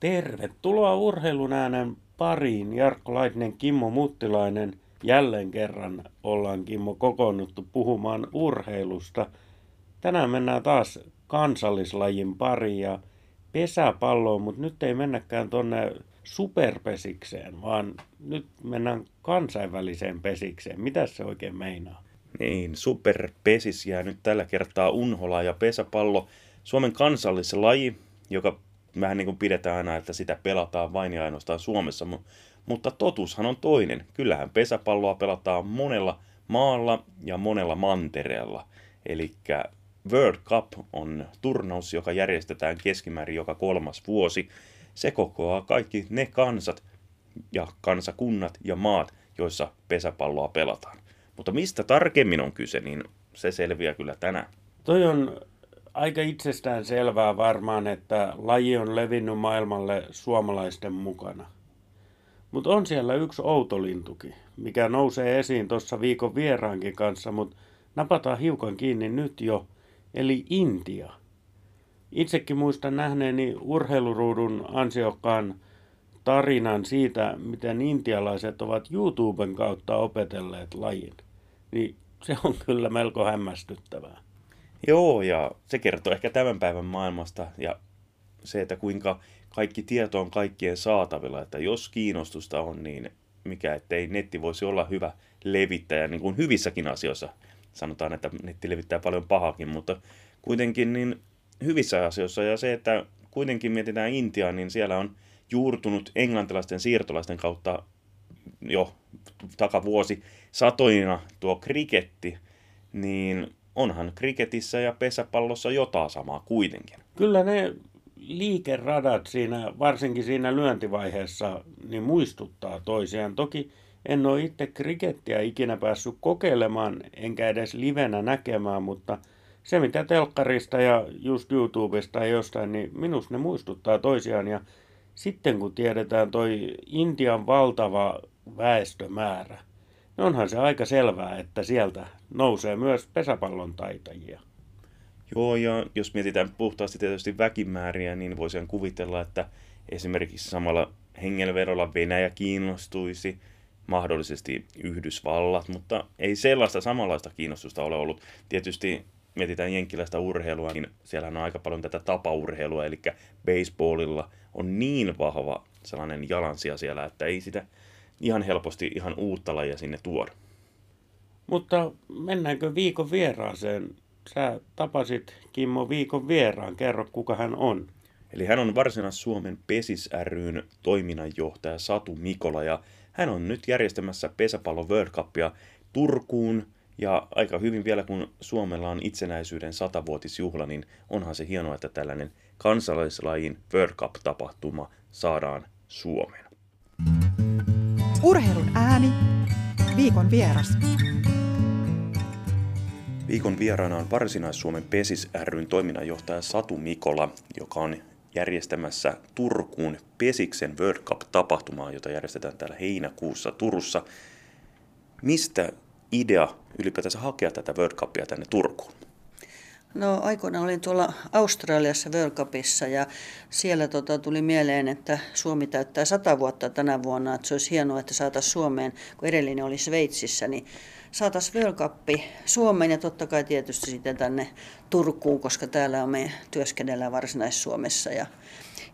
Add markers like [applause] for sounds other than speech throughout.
Tervetuloa urheilun äänen pariin. Jarkko Laitinen, Kimmo Muttilainen. Jälleen kerran ollaan Kimmo kokoonnuttu puhumaan urheilusta. Tänään mennään taas kansallislajin pariin ja pesäpalloon, mutta nyt ei mennäkään tuonne superpesikseen, vaan nyt mennään kansainväliseen pesikseen. Mitä se oikein meinaa? Niin, superpesis jää nyt tällä kertaa unhola ja pesäpallo. Suomen kansallislaji, joka vähän niin kuin pidetään aina, että sitä pelataan vain ja ainoastaan Suomessa, mutta totuushan on toinen. Kyllähän pesäpalloa pelataan monella maalla ja monella mantereella. Eli World Cup on turnaus, joka järjestetään keskimäärin joka kolmas vuosi. Se kokoaa kaikki ne kansat ja kansakunnat ja maat, joissa pesäpalloa pelataan. Mutta mistä tarkemmin on kyse, niin se selviää kyllä tänään. Toi on aika itsestään selvää varmaan, että laji on levinnyt maailmalle suomalaisten mukana. Mutta on siellä yksi outolintuki, mikä nousee esiin tuossa viikon vieraankin kanssa, mutta napataan hiukan kiinni nyt jo, eli Intia. Itsekin muistan nähneeni urheiluruudun ansiokkaan tarinan siitä, miten intialaiset ovat YouTuben kautta opetelleet lajin. Niin se on kyllä melko hämmästyttävää. Joo, ja se kertoo ehkä tämän päivän maailmasta ja se, että kuinka kaikki tieto on kaikkien saatavilla, että jos kiinnostusta on, niin mikä ettei netti voisi olla hyvä levittäjä, niin kuin hyvissäkin asioissa. Sanotaan, että netti levittää paljon pahakin, mutta kuitenkin niin hyvissä asioissa. Ja se, että kuitenkin mietitään Intiaa, niin siellä on juurtunut englantilaisten siirtolaisten kautta jo takavuosi satoina tuo kriketti, niin onhan kriketissä ja pesäpallossa jotain samaa kuitenkin. Kyllä ne liikeradat siinä, varsinkin siinä lyöntivaiheessa, niin muistuttaa toisiaan. Toki en ole itse krikettiä ikinä päässyt kokeilemaan, enkä edes livenä näkemään, mutta se mitä telkkarista ja just YouTubesta ja jostain, niin minusta ne muistuttaa toisiaan. Ja sitten kun tiedetään toi Intian valtava väestömäärä, niin onhan se aika selvää, että sieltä nousee myös pesäpallon taitajia. Joo, ja jos mietitään puhtaasti tietysti väkimääriä, niin voisin kuvitella, että esimerkiksi samalla hengenvedolla Venäjä kiinnostuisi, mahdollisesti Yhdysvallat, mutta ei sellaista samanlaista kiinnostusta ole ollut. Tietysti mietitään jenkkiläistä urheilua, niin siellä on aika paljon tätä tapaurheilua, eli baseballilla on niin vahva sellainen jalansia siellä, että ei sitä ihan helposti ihan uutta lajia sinne tuoda. Mutta mennäänkö viikon vieraaseen? Sä tapasit Kimmo viikon vieraan. Kerro, kuka hän on. Eli hän on Varsinais-Suomen Pesis ryn toiminnanjohtaja Satu Mikola ja hän on nyt järjestämässä pesäpallo World Cupia Turkuun ja aika hyvin vielä kun Suomella on itsenäisyyden satavuotisjuhla, niin onhan se hienoa, että tällainen kansalaislajin World Cup-tapahtuma saadaan Suomeen. Urheilun ääni, viikon vieras. Viikon vieraana on Varsinais-Suomen Pesis ryn toiminnanjohtaja Satu Mikola, joka on järjestämässä Turkuun Pesiksen World Cup-tapahtumaa, jota järjestetään täällä heinäkuussa Turussa. Mistä idea ylipäätänsä hakea tätä World Cupia tänne Turkuun? No aikoinaan olin tuolla Australiassa World Cupissa ja siellä tota, tuli mieleen, että Suomi täyttää sata vuotta tänä vuonna, että se olisi hienoa, että saataisiin Suomeen, kun edellinen oli Sveitsissä, niin saataisiin World Cup Suomeen ja totta kai tietysti sitten tänne Turkuun, koska täällä on me työskennellään Varsinais-Suomessa ja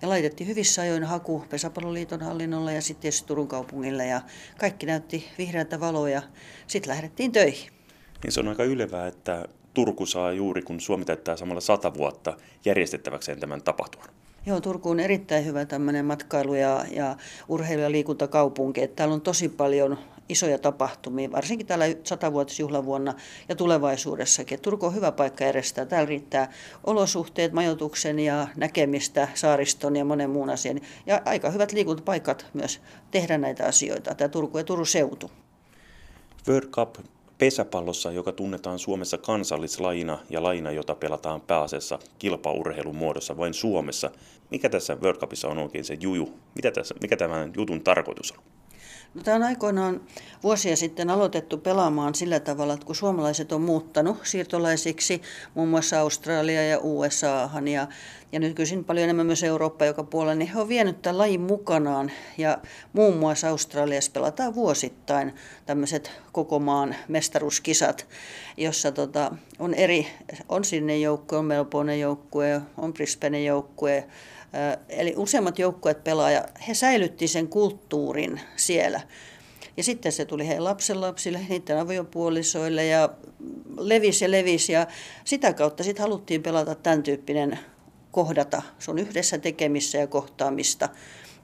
ja laitettiin hyvissä ajoin haku Pesäpalloliiton hallinnolle ja sitten tietysti Turun kaupungille ja kaikki näytti vihreältä valoa ja sitten lähdettiin töihin. Niin se on aika ylevää, että Turku saa juuri kun Suomi täyttää samalla sata vuotta järjestettäväkseen tämän tapahtuman. Joo, Turku on erittäin hyvä tämmöinen matkailu- ja, ja urheilu- ja liikuntakaupunki. Että täällä on tosi paljon isoja tapahtumia, varsinkin täällä satavuotisjuhlavuonna ja tulevaisuudessakin. Turku on hyvä paikka järjestää. Täällä riittää olosuhteet, majoituksen ja näkemistä, saariston ja monen muun asian. Ja aika hyvät liikuntapaikat myös tehdä näitä asioita, tämä Turku ja Turun seutu. World Cup pesäpallossa, joka tunnetaan Suomessa kansallislajina ja lajina, jota pelataan pääasiassa kilpaurheilun muodossa vain Suomessa. Mikä tässä World Cupissa on oikein se juju? Mitä tässä, mikä tämän jutun tarkoitus on? No, tämä on aikoinaan vuosia sitten aloitettu pelaamaan sillä tavalla, että kun suomalaiset on muuttanut siirtolaisiksi muun muassa Australia ja USAhan ja, ja nykyisin paljon enemmän myös Eurooppa joka puolella, niin he on vienyt tämän lajin mukanaan. Ja muun muassa Australiassa pelataan vuosittain tämmöiset koko maan mestaruuskisat, jossa tota, on eri, on sinne joukkue, on Melbourne joukkue, on Brisbane joukkue, Eli useammat joukkueet pelaa ja he säilytti sen kulttuurin siellä. Ja sitten se tuli heidän lapsenlapsille, niiden aviopuolisoille ja levisi ja levisi ja sitä kautta sitten haluttiin pelata tämän tyyppinen kohdata. Se on yhdessä tekemissä ja kohtaamista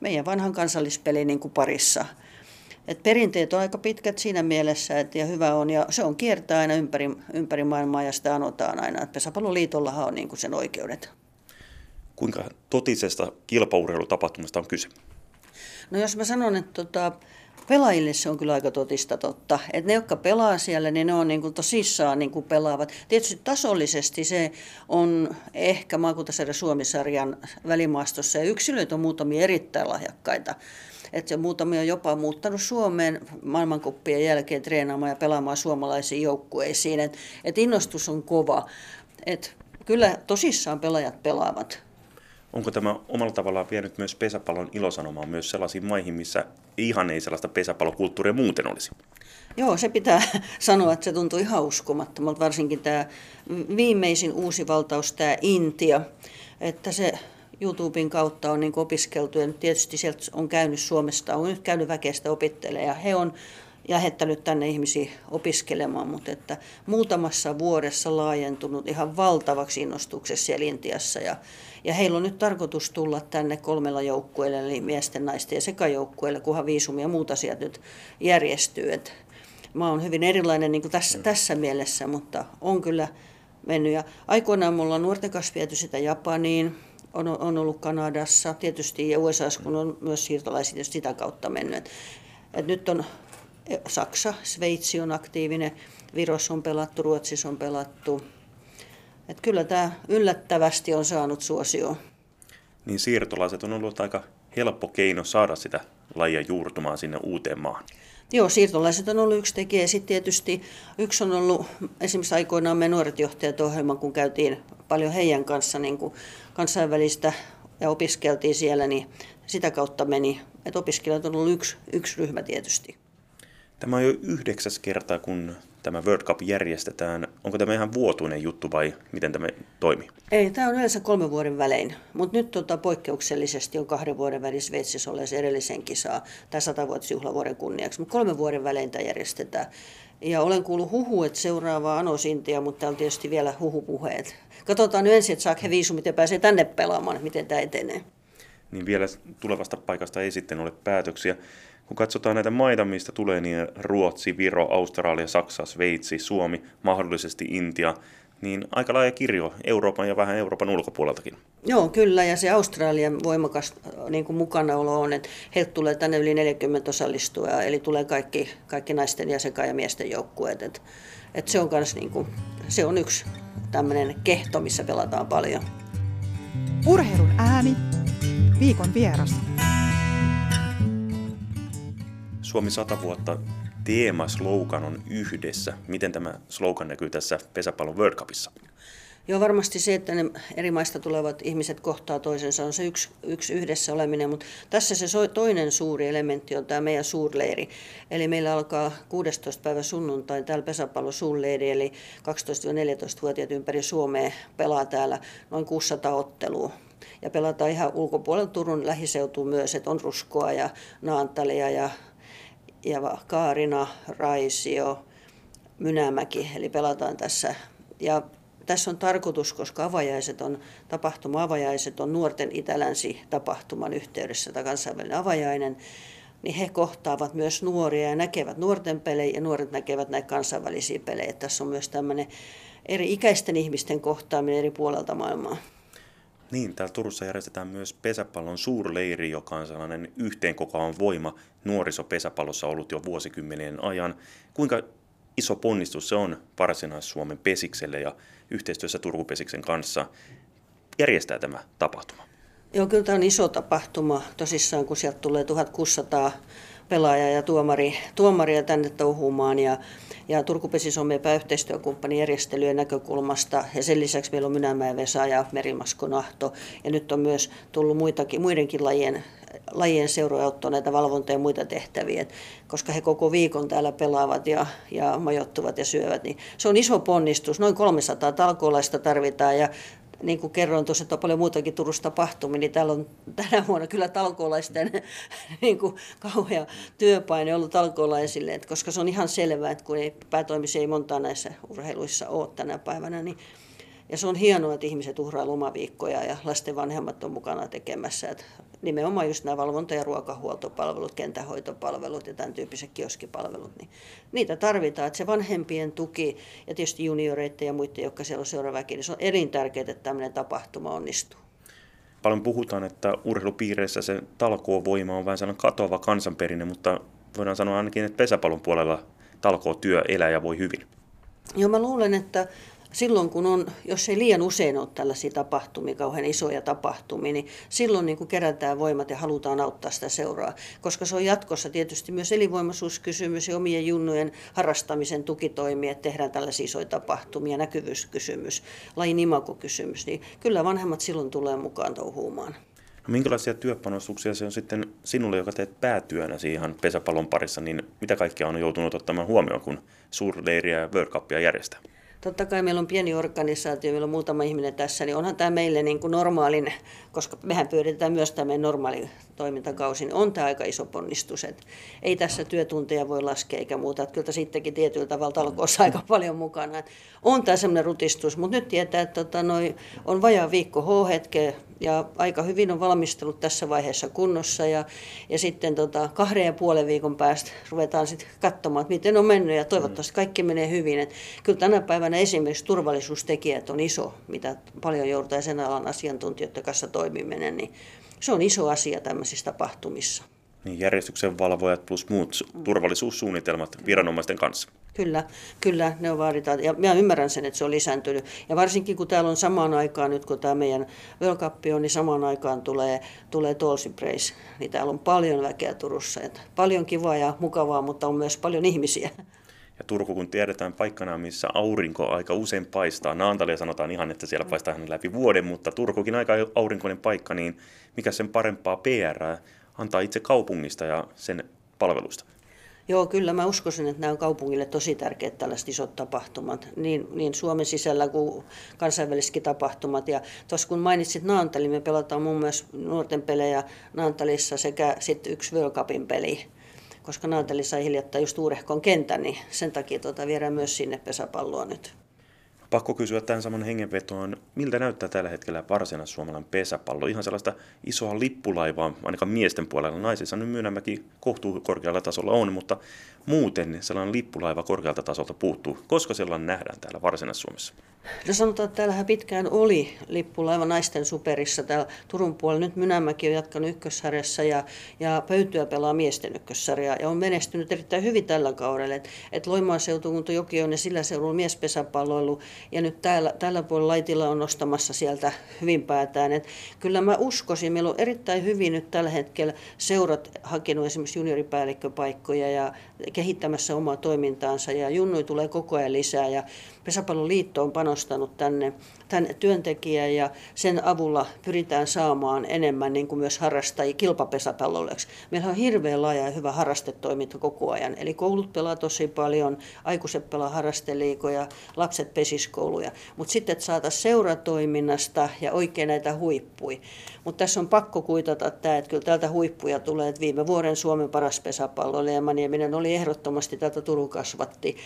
meidän vanhan kansallispelin niin kuin parissa. Et perinteet on aika pitkät siinä mielessä, että ja hyvä on, ja se on kiertää aina ympäri, ympäri maailmaa ja sitä anotaan aina. Että Pesäpalloliitollahan on niin kuin sen oikeudet kuinka totisesta kilpaurheilutapahtumasta on kyse? No jos mä sanon, että tota, pelaajille se on kyllä aika totista totta. Että ne, jotka pelaa siellä, niin ne on niin kuin tosissaan niin kuin pelaavat. Tietysti tasollisesti se on ehkä maakuntasarja Suomisarjan välimaastossa ja yksilöitä on muutamia erittäin lahjakkaita. Että se muutamia on jopa muuttanut Suomeen maailmankuppien jälkeen treenaamaan ja pelaamaan suomalaisiin joukkueisiin. Että et innostus on kova. Et kyllä tosissaan pelaajat pelaavat. Onko tämä omalla tavallaan vienyt myös pesäpallon ilosanomaan myös sellaisiin maihin, missä ihan ei sellaista pesäpallokulttuuria muuten olisi? Joo, se pitää [laughs] sanoa, että se tuntuu ihan uskomattomalta, varsinkin tämä viimeisin uusi valtaus, tämä Intia, että se YouTuben kautta on niin opiskeltu ja tietysti sieltä on käynyt Suomesta, on nyt käynyt väkeistä opittelemaan ja he on lähettänyt tänne ihmisiä opiskelemaan, mutta että muutamassa vuodessa laajentunut ihan valtavaksi innostuksessa siellä Intiassa. Ja, ja heillä on nyt tarkoitus tulla tänne kolmella joukkueelle, eli miesten, naisten ja sekajoukkueelle, kunhan viisumi ja muut asiat nyt järjestyy. Et mä oon hyvin erilainen niin kuin tässä, tässä mielessä, mutta on kyllä mennyt. Ja aikoinaan mulla on nuorten kanssa viety sitä Japaniin, on, on ollut Kanadassa tietysti ja USA, kun on myös siirtolaisia sitä kautta mennyt. Et nyt on Saksa, Sveitsi on aktiivinen, Virossa on pelattu, Ruotsissa on pelattu. Et kyllä tämä yllättävästi on saanut suosioon. Niin siirtolaiset on ollut aika helppo keino saada sitä lajia juurtumaan sinne uuteen maahan. Joo, siirtolaiset on ollut yksi tekijä. Sitten tietysti yksi on ollut esimerkiksi aikoinaan me nuoret johtajat ohjelman, kun käytiin paljon heidän kanssa niin kuin kansainvälistä ja opiskeltiin siellä, niin sitä kautta meni. Että opiskelijat on ollut yksi, yksi ryhmä tietysti. Tämä on jo yhdeksäs kerta, kun tämä World Cup järjestetään. Onko tämä ihan vuotuinen juttu vai miten tämä toimii? Ei, tämä on yleensä kolmen vuoden välein, mutta nyt tota, poikkeuksellisesti on kahden vuoden väliin Sveitsissä olleessa edellisen kisaa tai satavuotisjuhlavuoden kunniaksi, mutta kolmen vuoden välein tämä järjestetään. Ja olen kuullut huhu, että seuraava Anos Intia, mutta on tietysti vielä huhupuheet. Katsotaan nyt ensin, että saako he viisumit ja pääsee tänne pelaamaan, miten tämä etenee. Niin vielä tulevasta paikasta ei sitten ole päätöksiä kun katsotaan näitä maita, mistä tulee, niin Ruotsi, Viro, Australia, Saksa, Sveitsi, Suomi, mahdollisesti Intia, niin aika laaja kirjo Euroopan ja vähän Euroopan ulkopuoleltakin. Joo, kyllä, ja se Australian voimakas niin kuin mukanaolo on, että heiltä tulee tänne yli 40 osallistujaa, eli tulee kaikki, kaikki naisten ja sekä ja miesten joukkueet. Et, et se, on kans, niin kuin, se on yksi tämmöinen kehto, missä pelataan paljon. Urheilun ääni, viikon vieras. Suomi 100 vuotta teema slogan on yhdessä. Miten tämä slogan näkyy tässä pesäpallon World Cupissa? Joo, varmasti se, että ne eri maista tulevat ihmiset kohtaa toisensa, on se yksi, yksi yhdessä oleminen, mutta tässä se toinen suuri elementti on tämä meidän suurleiri. Eli meillä alkaa 16. päivä sunnuntai täällä pesäpallon suurleiri, eli 12-14-vuotiaat ympäri Suomea pelaa täällä noin 600 ottelua ja pelataan ihan ulkopuolella Turun lähiseutuun myös, että on Ruskoa ja Naantalia ja ja Kaarina, Raisio, Mynämäki, eli pelataan tässä. Ja tässä on tarkoitus, koska avajaiset on, tapahtuma avajaiset on nuorten itälänsi tapahtuman yhteydessä, tai kansainvälinen avajainen, niin he kohtaavat myös nuoria ja näkevät nuorten pelejä ja nuoret näkevät näitä kansainvälisiä pelejä. Tässä on myös tämmöinen eri ikäisten ihmisten kohtaaminen eri puolelta maailmaa. Niin, täällä Turussa järjestetään myös pesäpallon suurleiri, joka on sellainen yhteenkokoava voima nuorisopesäpallossa ollut jo vuosikymmenien ajan. Kuinka iso ponnistus se on Varsinais-Suomen pesikselle ja yhteistyössä Turkupesiksen kanssa järjestää tämä tapahtuma? Joo, kyllä tämä on iso tapahtuma tosissaan, kun sieltä tulee 1600 pelaaja ja tuomari, tuomaria tänne touhumaan ja, ja Turku Pesis on meidän yhteistyökumppani järjestelyjen näkökulmasta. Ja sen lisäksi meillä on Mynämäen Vesa ja Merimasko Nahto. Ja nyt on myös tullut muitakin, muidenkin lajien lajien seuroja ottaa näitä valvonta- ja muita tehtäviä, koska he koko viikon täällä pelaavat ja, ja majoittuvat ja syövät. Niin se on iso ponnistus, noin 300 talkoolaista tarvitaan ja niin kuin kerroin tuossa, että on paljon muutakin Turussa tapahtumia, niin täällä on tänä vuonna kyllä talkoolaisten [laughs] niin kuin kauhea työpaine ollut talkoolaisille, että koska se on ihan selvää, että kun ei, päätoimisia ei montaa näissä urheiluissa ole tänä päivänä, niin ja se on hienoa, että ihmiset uhraa lomaviikkoja ja lasten vanhemmat on mukana tekemässä. Että nimenomaan just nämä valvonta- ja ruokahuoltopalvelut, kentähoitopalvelut ja tämän tyyppiset kioskipalvelut, niin niitä tarvitaan. Että se vanhempien tuki ja tietysti junioreiden ja muiden, jotka siellä on seuraavakin, niin se on elintärkeää, että tämmöinen tapahtuma onnistuu. Paljon puhutaan, että urheilupiireissä se talkoovoima on vähän sellainen katoava kansanperinne, mutta voidaan sanoa ainakin, että pesäpallon puolella talkoo työ elää ja voi hyvin. Joo, mä luulen, että silloin kun on, jos ei liian usein ole tällaisia tapahtumia, kauhean isoja tapahtumia, niin silloin niin kuin kerätään voimat ja halutaan auttaa sitä seuraa. Koska se on jatkossa tietysti myös elinvoimaisuuskysymys ja omien junnujen harrastamisen tukitoimia, että tehdään tällaisia isoja tapahtumia, näkyvyyskysymys, lajin imakokysymys, niin kyllä vanhemmat silloin tulee mukaan touhuumaan. No, minkälaisia työpanostuksia se on sitten sinulle, joka teet päätyönä ihan pesäpallon parissa, niin mitä kaikkea on joutunut ottamaan huomioon, kun suurleiriä ja World Cupia järjestää? Totta kai meillä on pieni organisaatio, meillä on muutama ihminen tässä, niin onhan tämä meille niin kuin normaalin, koska mehän pyöritetään myös tämä normaali toimintakausi, niin on tämä aika iso ponnistus. Että ei tässä työtunteja voi laskea eikä muuta. Että kyllä sittenkin tietyllä tavalla talkoossa aika [laughs] paljon mukana. Että on tämä semmoinen rutistus, mutta nyt tietää, että tota, noi, on vajaa viikko H-hetke ja aika hyvin on valmistelut tässä vaiheessa kunnossa. Ja, ja sitten tota, kahden ja puolen viikon päästä ruvetaan sitten katsomaan, että miten on mennyt ja toivottavasti kaikki menee hyvin. Että kyllä tänä päivänä esimerkiksi turvallisuustekijät on iso, mitä paljon joudutaan sen alan asiantuntijoiden kanssa toimiminen, niin se on iso asia tämmöisissä tapahtumissa. Niin, järjestyksen valvojat plus muut turvallisuussuunnitelmat viranomaisten kanssa. Kyllä, kyllä, ne on vaaditaan. Ja minä ymmärrän sen, että se on lisääntynyt. Ja varsinkin kun täällä on samaan aikaan, nyt kun tämä meidän Cup on, niin samaan aikaan tulee, tulee Tolsi Praise. Niin täällä on paljon väkeä Turussa. Että paljon kivaa ja mukavaa, mutta on myös paljon ihmisiä. Ja Turku, kun tiedetään paikkana, missä aurinko aika usein paistaa, Naantalia sanotaan ihan, että siellä paistaa hän läpi vuoden, mutta Turkukin aika aurinkoinen paikka, niin mikä sen parempaa PR antaa itse kaupungista ja sen palvelusta? Joo, kyllä mä uskoisin, että nämä on kaupungille tosi tärkeät tällaiset isot tapahtumat, niin, niin Suomen sisällä kuin kansainvälisetkin tapahtumat. Ja tuossa kun mainitsit Naantali, me pelataan muun muassa nuorten pelejä Naantalissa sekä sitten yksi World Cupin peli koska Naantali sai hiljattain just Uurehkon kentän, niin sen takia tuota viedään myös sinne pesäpalloa nyt. Pakko kysyä tämän saman hengenvetoon, miltä näyttää tällä hetkellä varsinais suomalainen pesäpallo? Ihan sellaista isoa lippulaivaa, ainakaan miesten puolella. Naisissa nyt myönnämäkin kohtuu korkealla tasolla on, mutta muuten sellainen lippulaiva korkealta tasolta puuttuu. Koska sellainen nähdään täällä Varsinais-Suomessa? No sanotaan, että täällähän pitkään oli lippulaiva naisten superissa täällä Turun puolella. Nyt Mynämäki on jatkanut ykkössarjassa ja, ja Pöytyä pelaa miesten ykkössarja ja on menestynyt erittäin hyvin tällä kaudella. Et, et Loimaan seutukunta Joki on ja sillä seudulla miespesäpalloilu ja nyt täällä, tällä puolella Laitila on nostamassa sieltä hyvin päätään. Et kyllä mä uskoisin, meillä on erittäin hyvin nyt tällä hetkellä seurat hakenut esimerkiksi junioripäällikköpaikkoja ja kehittämässä omaa toimintaansa ja junnui tulee koko ajan lisää ja Pesäpalloliitto on panostanut tänne, tänne työntekijä ja sen avulla pyritään saamaan enemmän niin kuin myös harrastajia kilpapesäpallolleksi. Meillä on hirveän laaja ja hyvä harrastetoiminta koko ajan. Eli koulut pelaa tosi paljon, aikuiset pelaa harrasteliikoja, lapset pesiskouluja. Mutta sitten, että saataisiin seuratoiminnasta ja oikein näitä huippuja. Mutta tässä on pakko kuitata tämä, että kyllä täältä huippuja tulee. Että viime vuoden Suomen paras pesäpallo Leema Nieminen oli ehdottomasti täältä Turun kasvatti.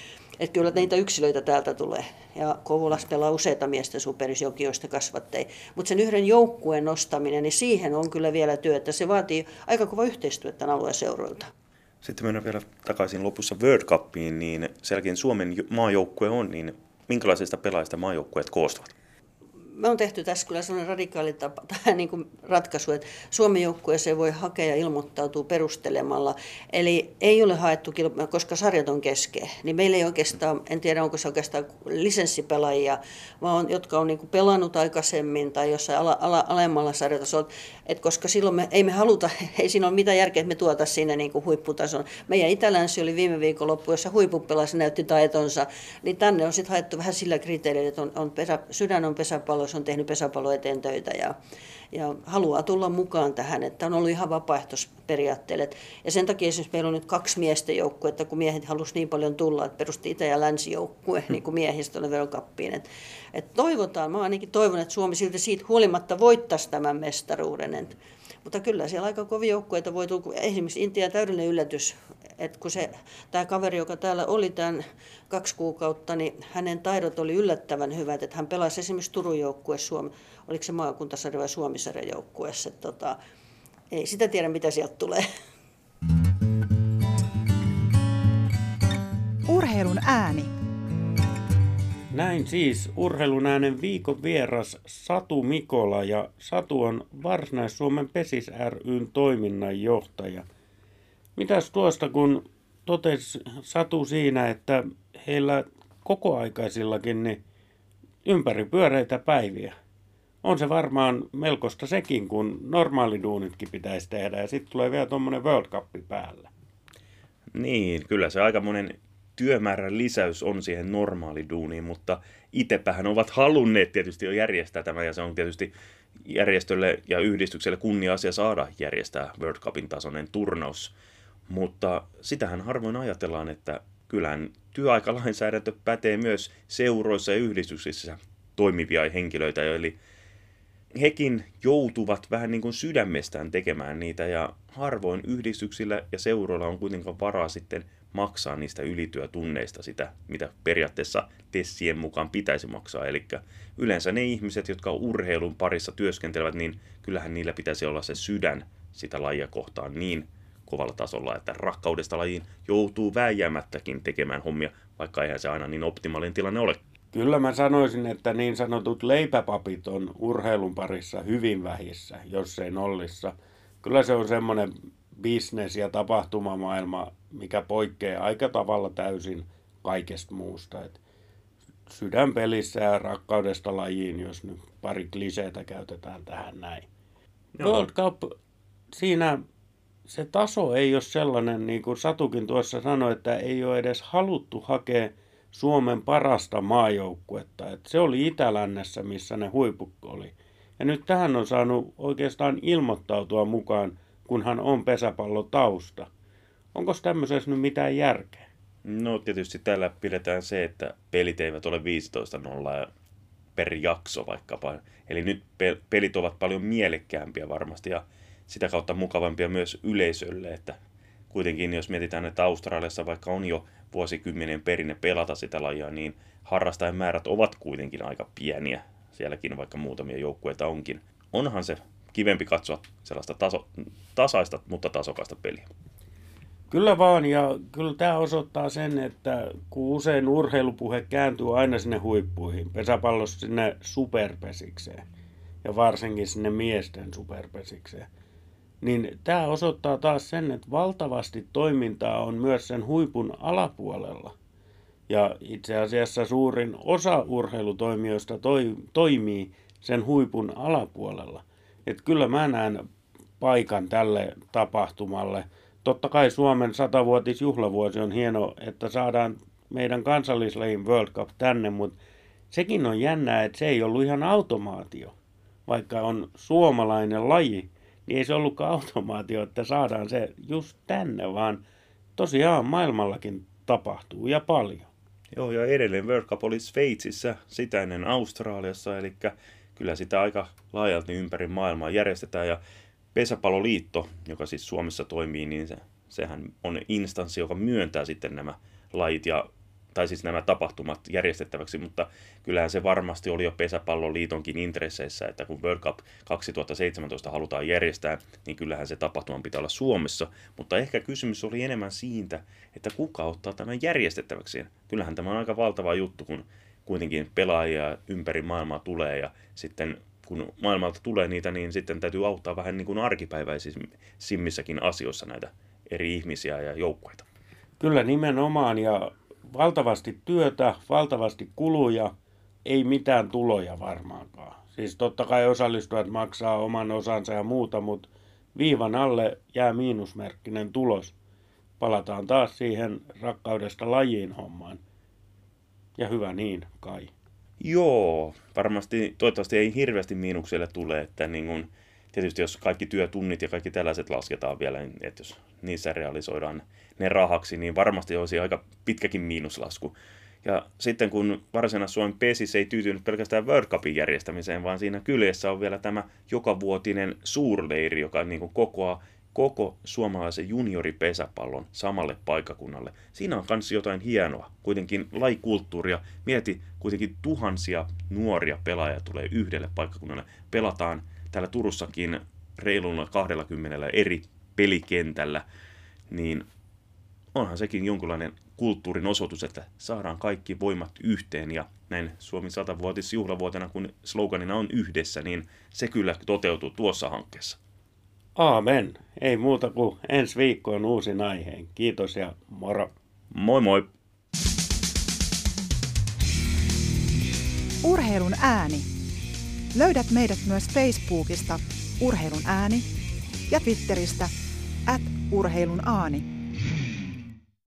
Että kyllä niitä yksilöitä täältä tulee. Ja Kouvolassa pelaa useita miesten superisjokioista kasvatteja. Mutta sen yhden joukkueen nostaminen, niin siihen on kyllä vielä työtä. Se vaatii aika kova yhteistyötä tämän alueen seuroilta. Sitten mennään vielä takaisin lopussa World Cupiin, niin sielläkin Suomen maajoukkue on, niin minkälaisista pelaajista maajoukkueet koostuvat? Me on tehty tässä kyllä sellainen radikaali tapa, [laughs] tai niin kuin ratkaisu, että Suomen joukkueeseen voi hakea ja ilmoittautua perustelemalla. Eli ei ole haettu, koska sarjat on kesken, niin meillä ei oikeastaan, en tiedä onko se oikeastaan lisenssipelaajia, vaan jotka on niin kuin pelannut aikaisemmin tai jossain ala, ala, alemmalla sarjatasolla. Et koska silloin me, ei me haluta, [laughs] ei siinä ole mitään järkeä, että me tuota sinne niin kuin huipputason. Meidän Itälänsi oli viime viikonloppu, jossa huippupelasi näytti taitonsa, niin tänne on sitten haettu vähän sillä kriteerillä, että on, on pesä, sydän on pesäpallo, se on tehnyt pesäpallo eteen töitä ja, ja haluaa tulla mukaan tähän, että on ollut ihan vapaaehtoisperiaatteelle. Ja sen takia esimerkiksi meillä on nyt kaksi miesten joukkuetta, kun miehet halusivat niin paljon tulla, että perusti Itä- ja Länsi-joukkue niin kuin miehistä tuonne verokappiin. Et, et toivotaan, mä ainakin toivon, että Suomi silti siitä huolimatta voittaisi tämän mestaruuden. Et, mutta kyllä siellä aika kovia joukkueita voi tulla, esimerkiksi Intia täydellinen yllätys, että kun se, tämä kaveri, joka täällä oli tämän kaksi kuukautta, niin hänen taidot oli yllättävän hyvät, että hän pelasi esimerkiksi Turun joukkue, Suomi, oliko se maakuntasarja vai Suomisarjan joukkueessa, tota, ei sitä tiedä mitä sieltä tulee. Urheilun ääni. Näin siis urheilun äänen viikon vieras Satu Mikola ja Satu on Varsinais-Suomen Pesis ryn toiminnanjohtaja. Mitäs tuosta, kun totesi Satu siinä, että heillä kokoaikaisillakin niin ympäripyöreitä päiviä. On se varmaan melkoista sekin, kun normaaliduunitkin pitäisi tehdä ja sitten tulee vielä tuommoinen World Cup päällä. Niin, kyllä se aika monen työmäärän lisäys on siihen normaaliduuniin, mutta itsepähän ovat halunneet tietysti jo järjestää tämä, ja se on tietysti järjestölle ja yhdistykselle kunnia-asia saada järjestää World Cupin tasoinen turnaus. Mutta sitähän harvoin ajatellaan, että kyllähän työaikalainsäädäntö pätee myös seuroissa ja yhdistyksissä toimivia henkilöitä, eli hekin joutuvat vähän niin kuin sydämestään tekemään niitä ja harvoin yhdistyksillä ja seuroilla on kuitenkaan varaa sitten maksaa niistä ylityötunneista sitä, mitä periaatteessa tessien mukaan pitäisi maksaa. Eli yleensä ne ihmiset, jotka urheilun parissa työskentelevät, niin kyllähän niillä pitäisi olla se sydän sitä lajia kohtaan niin kovalla tasolla, että rakkaudesta lajiin joutuu vääjäämättäkin tekemään hommia, vaikka eihän se aina niin optimaalinen tilanne ole. Kyllä mä sanoisin, että niin sanotut leipäpapit on urheilun parissa hyvin vähissä, jos ei nollissa. Kyllä se on semmoinen bisnes- ja tapahtumamaailma, mikä poikkeaa aika tavalla täysin kaikesta muusta. Et sydänpelissä ja rakkaudesta lajiin, jos nyt pari kliseitä käytetään tähän näin. Joo. World Cup, siinä se taso ei ole sellainen, niin kuin Satukin tuossa sanoi, että ei ole edes haluttu hakea Suomen parasta maajoukkuetta. Et se oli Itälännessä, missä ne huiput oli. Ja nyt tähän on saanut oikeastaan ilmoittautua mukaan, kunhan on pesäpallotausta. Onko tämmöisessä nyt mitään järkeä? No tietysti täällä pidetään se, että pelit eivät ole 15-0 per jakso vaikkapa. Eli nyt pelit ovat paljon mielekkäämpiä varmasti ja sitä kautta mukavampia myös yleisölle, että kuitenkin jos mietitään, että Australiassa vaikka on jo vuosikymmenen perinne pelata sitä lajia, niin harrastajan määrät ovat kuitenkin aika pieniä. Sielläkin vaikka muutamia joukkueita onkin. Onhan se kivempi katsoa sellaista taso, tasaista, mutta tasokasta peliä. Kyllä vaan, ja kyllä tämä osoittaa sen, että kun usein urheilupuhe kääntyy aina sinne huippuihin, pesäpallossa sinne superpesikseen, ja varsinkin sinne miesten superpesikseen, niin tämä osoittaa taas sen, että valtavasti toimintaa on myös sen huipun alapuolella. Ja itse asiassa suurin osa urheilutoimijoista toi, toimii sen huipun alapuolella. Että kyllä mä näen paikan tälle tapahtumalle. Totta kai Suomen satavuotisjuhlavuosi on hieno, että saadaan meidän kansallislajin World Cup tänne, mutta sekin on jännää, että se ei ollut ihan automaatio. Vaikka on suomalainen laji, niin ei se ollutkaan automaatio, että saadaan se just tänne, vaan tosiaan maailmallakin tapahtuu ja paljon. Joo, ja edelleen World Cup oli Sveitsissä, sitä ennen Australiassa, eli kyllä sitä aika laajalti ympäri maailmaa järjestetään, ja Pesäpalloliitto, joka siis Suomessa toimii, niin se, sehän on instanssi, joka myöntää sitten nämä lajit, ja tai siis nämä tapahtumat järjestettäväksi, mutta kyllähän se varmasti oli jo pesäpalloliitonkin intresseissä, että kun World Cup 2017 halutaan järjestää, niin kyllähän se tapahtuma pitää olla Suomessa, mutta ehkä kysymys oli enemmän siitä, että kuka ottaa tämän järjestettäväksi. Kyllähän tämä on aika valtava juttu, kun kuitenkin pelaajia ympäri maailmaa tulee ja sitten kun maailmalta tulee niitä, niin sitten täytyy auttaa vähän niin kuin arkipäiväisimmissäkin asioissa näitä eri ihmisiä ja joukkueita. Kyllä nimenomaan ja valtavasti työtä, valtavasti kuluja, ei mitään tuloja varmaankaan. Siis totta kai osallistujat maksaa oman osansa ja muuta, mutta viivan alle jää miinusmerkkinen tulos. Palataan taas siihen rakkaudesta lajiin hommaan. Ja hyvä niin, kai. Joo, varmasti, toivottavasti ei hirveästi miinukselle tule, että niin kun, tietysti jos kaikki työtunnit ja kaikki tällaiset lasketaan vielä, niin että jos niissä realisoidaan ne rahaksi, niin varmasti olisi aika pitkäkin miinuslasku. Ja sitten kun varsinaisessa Suomen PESIS ei tyytynyt pelkästään World Cupin järjestämiseen, vaan siinä kyljessä on vielä tämä jokavuotinen suurleiri, joka niin kuin kokoaa koko suomalaisen junioripesäpallon samalle paikakunnalle. Siinä on myös jotain hienoa, kuitenkin laikulttuuria. Mieti, kuitenkin tuhansia nuoria pelaajia tulee yhdelle paikkakunnalle. Pelataan täällä Turussakin reilulla 20 eri pelikentällä, niin onhan sekin jonkunlainen kulttuurin osoitus, että saadaan kaikki voimat yhteen ja näin Suomi 100-vuotisjuhlavuotena, kun sloganina on yhdessä, niin se kyllä toteutuu tuossa hankkeessa. Aamen. Ei muuta kuin ensi viikkoon uusin aiheen. Kiitos ja moro. Moi moi! Urheilun ääni. Löydät meidät myös Facebookista Urheilun ääni ja Twitteristä at urheilun aani.